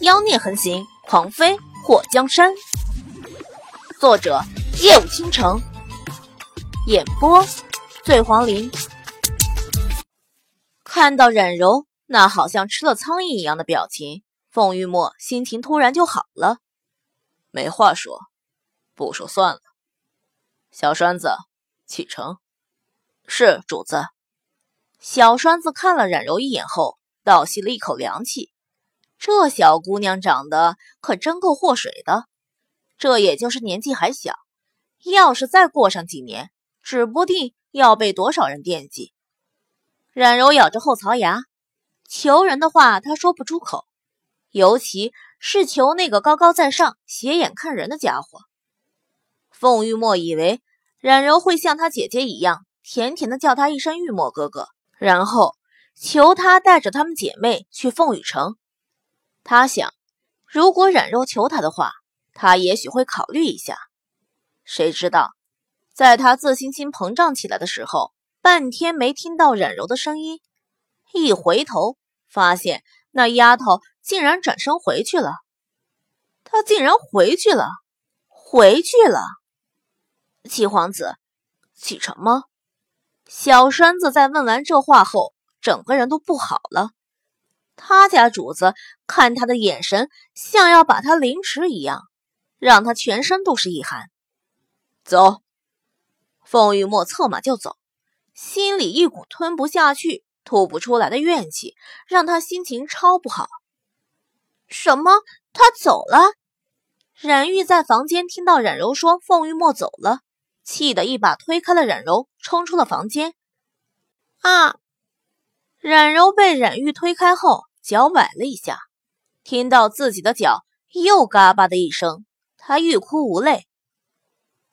妖孽横行，狂妃祸江山。作者：夜舞倾城，演播：醉黄林。看到冉柔那好像吃了苍蝇一样的表情，凤玉墨心情突然就好了。没话说，不说算了。小栓子，启程。是主子。小栓子看了冉柔一眼后，倒吸了一口凉气。这小姑娘长得可真够祸水的。这也就是年纪还小，要是再过上几年，指不定要被多少人惦记。冉柔咬着后槽牙，求人的话她说不出口，尤其是求那个高高在上、斜眼看人的家伙。凤玉墨以为冉柔会像她姐姐一样，甜甜的叫他一声玉墨哥哥。然后求他带着她们姐妹去凤羽城。他想，如果冉柔求他的话，他也许会考虑一下。谁知道，在他自信心膨胀起来的时候，半天没听到冉柔的声音。一回头，发现那丫头竟然转身回去了。她竟然回去了，回去了。七皇子启程吗？小栓子在问完这话后，整个人都不好了。他家主子看他的眼神，像要把他凌迟一样，让他全身都是一寒。走，凤玉墨策马就走，心里一股吞不下去、吐不出来的怨气，让他心情超不好。什么？他走了？冉玉在房间听到冉柔说凤玉墨走了。气得一把推开了冉柔，冲出了房间。啊！冉柔被冉玉推开后，脚崴了一下，听到自己的脚又嘎巴的一声，她欲哭无泪。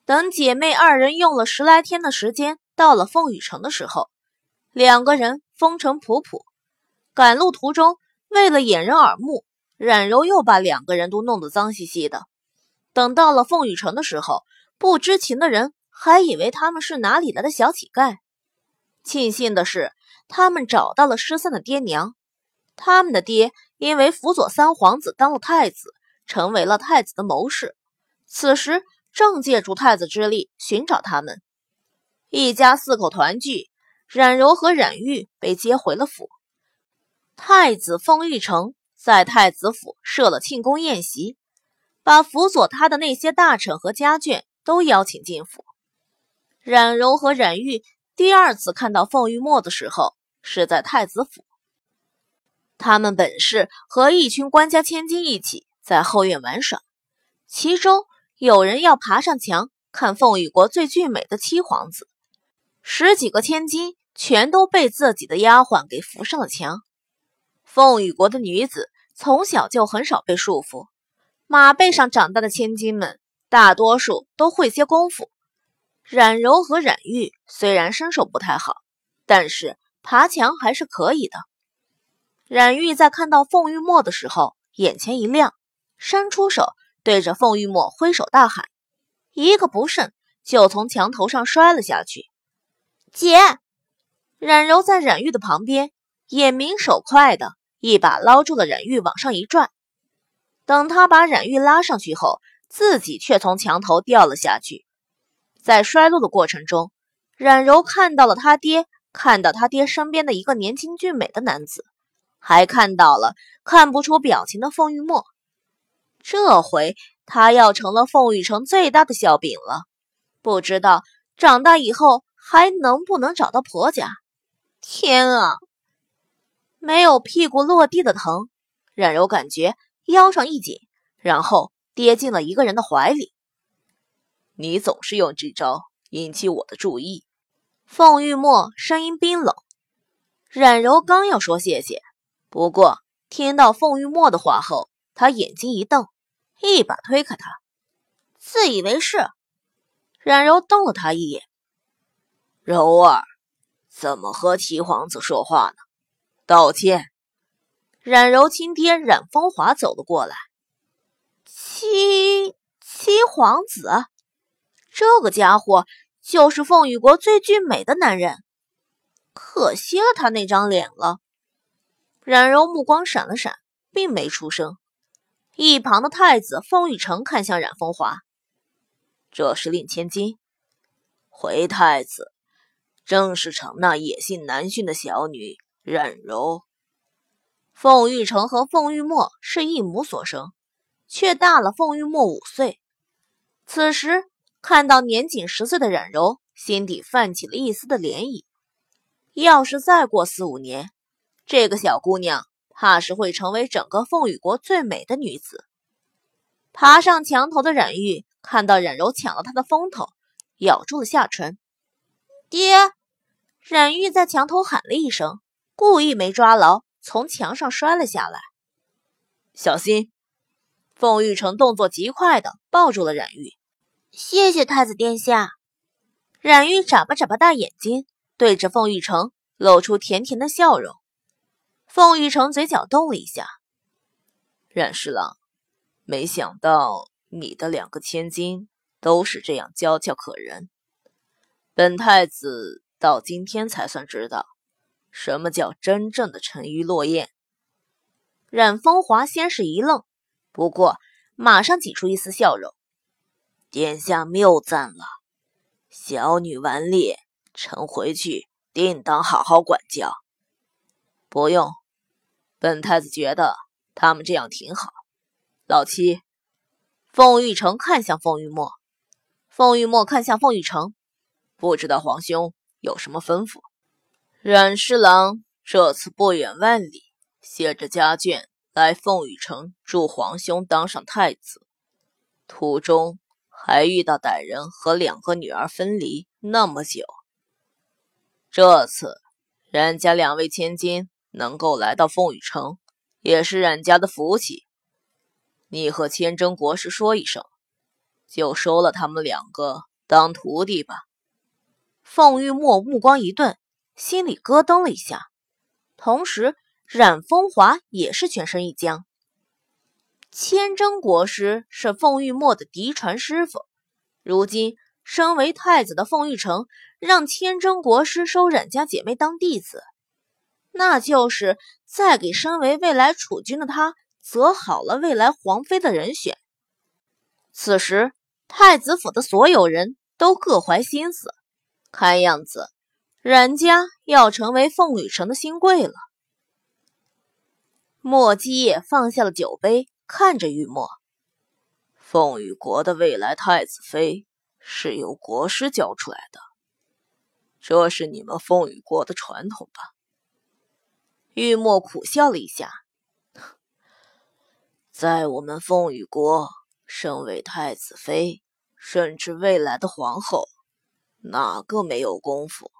等姐妹二人用了十来天的时间到了凤羽城的时候，两个人风尘仆仆，赶路途中为了掩人耳目，冉柔又把两个人都弄得脏兮兮的。等到了凤羽城的时候，不知情的人。还以为他们是哪里来的小乞丐。庆幸的是，他们找到了失散的爹娘。他们的爹因为辅佐三皇子当了太子，成为了太子的谋士，此时正借助太子之力寻找他们。一家四口团聚，冉柔和冉玉被接回了府。太子封玉成在太子府设了庆功宴席，把辅佐他的那些大臣和家眷都邀请进府。冉柔和冉玉第二次看到凤玉墨的时候，是在太子府。他们本是和一群官家千金一起在后院玩耍，其中有人要爬上墙看凤羽国最俊美的七皇子，十几个千金全都被自己的丫鬟给扶上了墙。凤羽国的女子从小就很少被束缚，马背上长大的千金们大多数都会些功夫。冉柔和冉玉虽然身手不太好，但是爬墙还是可以的。冉玉在看到凤玉墨的时候，眼前一亮，伸出手对着凤玉墨挥手大喊，一个不慎就从墙头上摔了下去。姐，冉柔在冉玉的旁边，眼明手快的一把捞住了冉玉，往上一拽。等他把冉玉拉上去后，自己却从墙头掉了下去。在摔落的过程中，冉柔看到了他爹，看到他爹身边的一个年轻俊美的男子，还看到了看不出表情的凤玉墨。这回他要成了凤玉城最大的笑柄了，不知道长大以后还能不能找到婆家。天啊！没有屁股落地的疼，冉柔感觉腰上一紧，然后跌进了一个人的怀里。你总是用这招引起我的注意。凤玉墨声音冰冷。冉柔刚要说谢谢，不过听到凤玉墨的话后，他眼睛一瞪，一把推开他。自以为是。冉柔瞪了他一眼。柔儿，怎么和齐皇子说话呢？道歉。冉柔亲爹冉风华走了过来。七七皇子。这个家伙就是凤羽国最俊美的男人，可惜了他那张脸了。冉柔目光闪了闪，并没出声。一旁的太子凤玉成看向冉风华：“这是令千金，回太子正是城那野性难驯的小女冉柔。”凤玉成和凤玉墨是一母所生，却大了凤玉墨五岁。此时看到年仅十岁的冉柔，心底泛起了一丝的涟漪。要是再过四五年，这个小姑娘……怕是会成为整个凤羽国最美的女子。爬上墙头的冉玉看到冉柔抢了他的风头，咬住了下唇。爹！冉玉在墙头喊了一声，故意没抓牢，从墙上摔了下来。小心！凤玉成动作极快的抱住了冉玉。谢谢太子殿下。冉玉眨巴眨巴大眼睛，对着凤玉成露出甜甜的笑容。凤玉成嘴角动了一下，冉侍郎，没想到你的两个千金都是这样娇俏可人。本太子到今天才算知道，什么叫真正的沉鱼落雁。冉风华先是一愣，不过马上挤出一丝笑容：“殿下谬赞了，小女顽劣，臣回去定当好好管教。”不用。本太子觉得他们这样挺好。老七，凤玉成看向凤玉墨，凤玉墨看向凤玉成，不知道皇兄有什么吩咐？阮侍郎这次不远万里，携着家眷来凤羽城助皇兄当上太子，途中还遇到歹人和两个女儿分离那么久。这次人家两位千金。能够来到凤羽城，也是冉家的福气。你和千真国师说一声，就收了他们两个当徒弟吧。凤玉墨目光一顿，心里咯噔了一下，同时冉风华也是全身一僵。千真国师是凤玉墨的嫡传师傅，如今身为太子的凤玉成让千真国师收冉家姐妹当弟子。那就是再给身为未来储君的他择好了未来皇妃的人选。此时，太子府的所有人都各怀心思，看样子冉家要成为凤羽城的新贵了。莫基业放下了酒杯，看着玉墨：“凤羽国的未来太子妃是由国师教出来的，这是你们凤羽国的传统吧？”玉墨苦笑了一下，在我们凤羽国，身为太子妃，甚至未来的皇后，哪个没有功夫？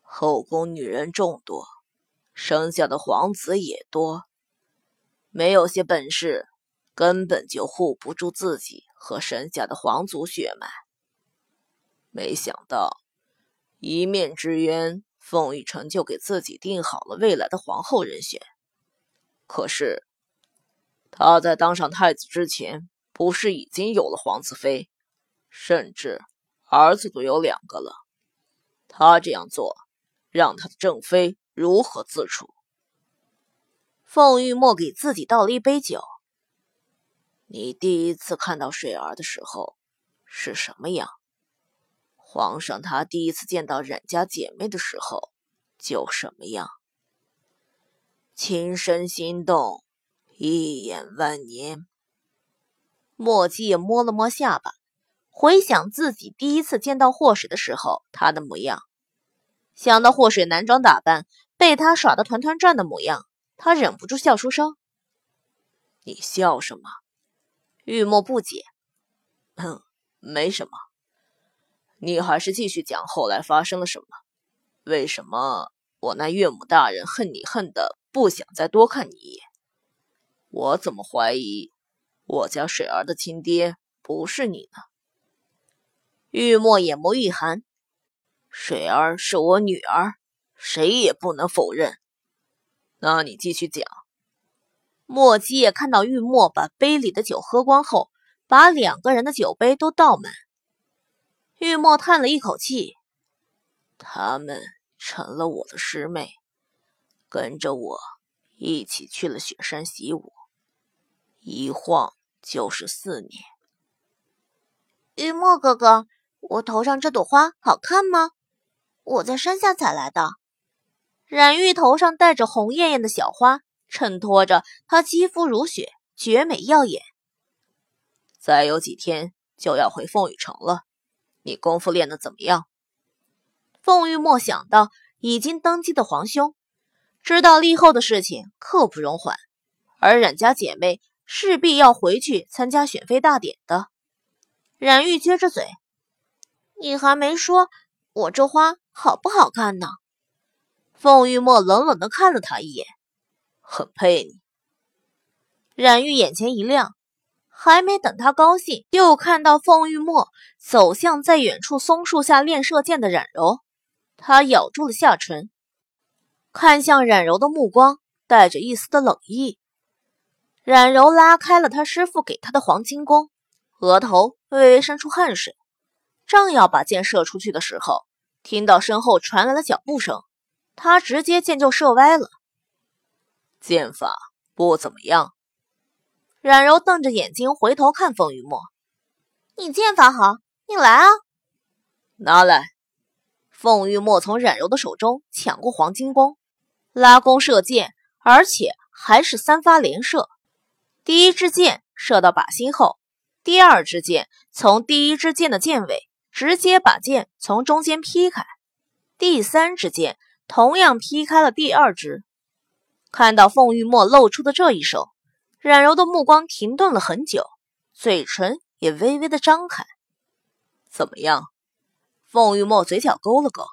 后宫女人众多，生下的皇子也多，没有些本事，根本就护不住自己和生下的皇族血脉。没想到，一面之缘。凤玉成就给自己定好了未来的皇后人选，可是他在当上太子之前，不是已经有了皇子妃，甚至儿子都有两个了。他这样做，让他的正妃如何自处？凤玉墨给自己倒了一杯酒。你第一次看到水儿的时候是什么样？皇上他第一次见到冉家姐妹的时候，就什么样？情深心动，一眼万年。墨迹也摸了摸下巴，回想自己第一次见到祸水的时候，他的模样，想到祸水男装打扮被他耍得团团转的模样，他忍不住笑出声。你笑什么？玉墨不解。哼，没什么。你还是继续讲后来发生了什么？为什么我那岳母大人恨你恨的不想再多看你一眼？我怎么怀疑我家水儿的亲爹不是你呢？玉墨眼眸一寒，水儿是我女儿，谁也不能否认。那你继续讲。莫七也看到玉墨把杯里的酒喝光后，把两个人的酒杯都倒满。玉墨叹了一口气，他们成了我的师妹，跟着我一起去了雪山习武。一晃就是四年。玉墨哥哥，我头上这朵花好看吗？我在山下采来的。冉玉头上戴着红艳艳的小花，衬托着她肌肤如雪，绝美耀眼。再有几天就要回凤羽城了，你功夫练得怎么样？凤玉墨想到已经登基的皇兄，知道立后的事情刻不容缓，而冉家姐妹势必要回去参加选妃大典的。冉玉撅着嘴：“你还没说，我这花好不好看呢？”凤玉墨冷冷地看了他一眼，很配你。冉玉眼前一亮，还没等他高兴，就看到凤玉墨走向在远处松树下练射箭的冉柔。他咬住了下唇，看向冉柔的目光带着一丝的冷意。冉柔拉开了他师傅给他的黄金弓，额头微微渗出汗水，正要把箭射出去的时候，听到身后传来了脚步声。他直接箭就射歪了，箭法不怎么样。冉柔瞪着眼睛回头看风雨墨：“你剑法好，你来啊！”拿来。凤玉墨从冉柔的手中抢过黄金弓，拉弓射箭，而且还是三发连射。第一支箭射到靶心后，第二支箭从第一支箭的箭尾直接把箭从中间劈开，第三支箭。同样劈开了第二支，看到凤玉墨露出的这一手，冉柔的目光停顿了很久，嘴唇也微微的张开。怎么样？凤玉墨嘴角勾了勾。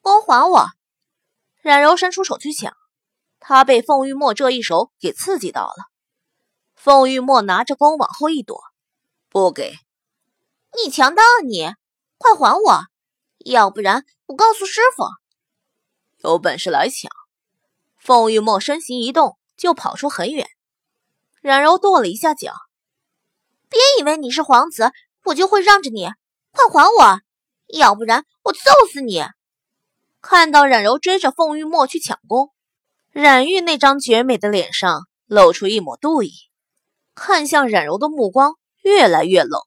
弓还我！冉柔伸出手去抢，他被凤玉墨这一手给刺激到了。凤玉墨拿着弓往后一躲，不给。你强盗啊你！快还我，要不然我告诉师傅。有本事来抢！凤玉墨身形一动，就跑出很远。冉柔跺了一下脚：“别以为你是皇子，我就会让着你！快还我，要不然我揍死你！”看到冉柔追着凤玉墨去抢功，冉玉那张绝美的脸上露出一抹妒意，看向冉柔的目光越来越冷。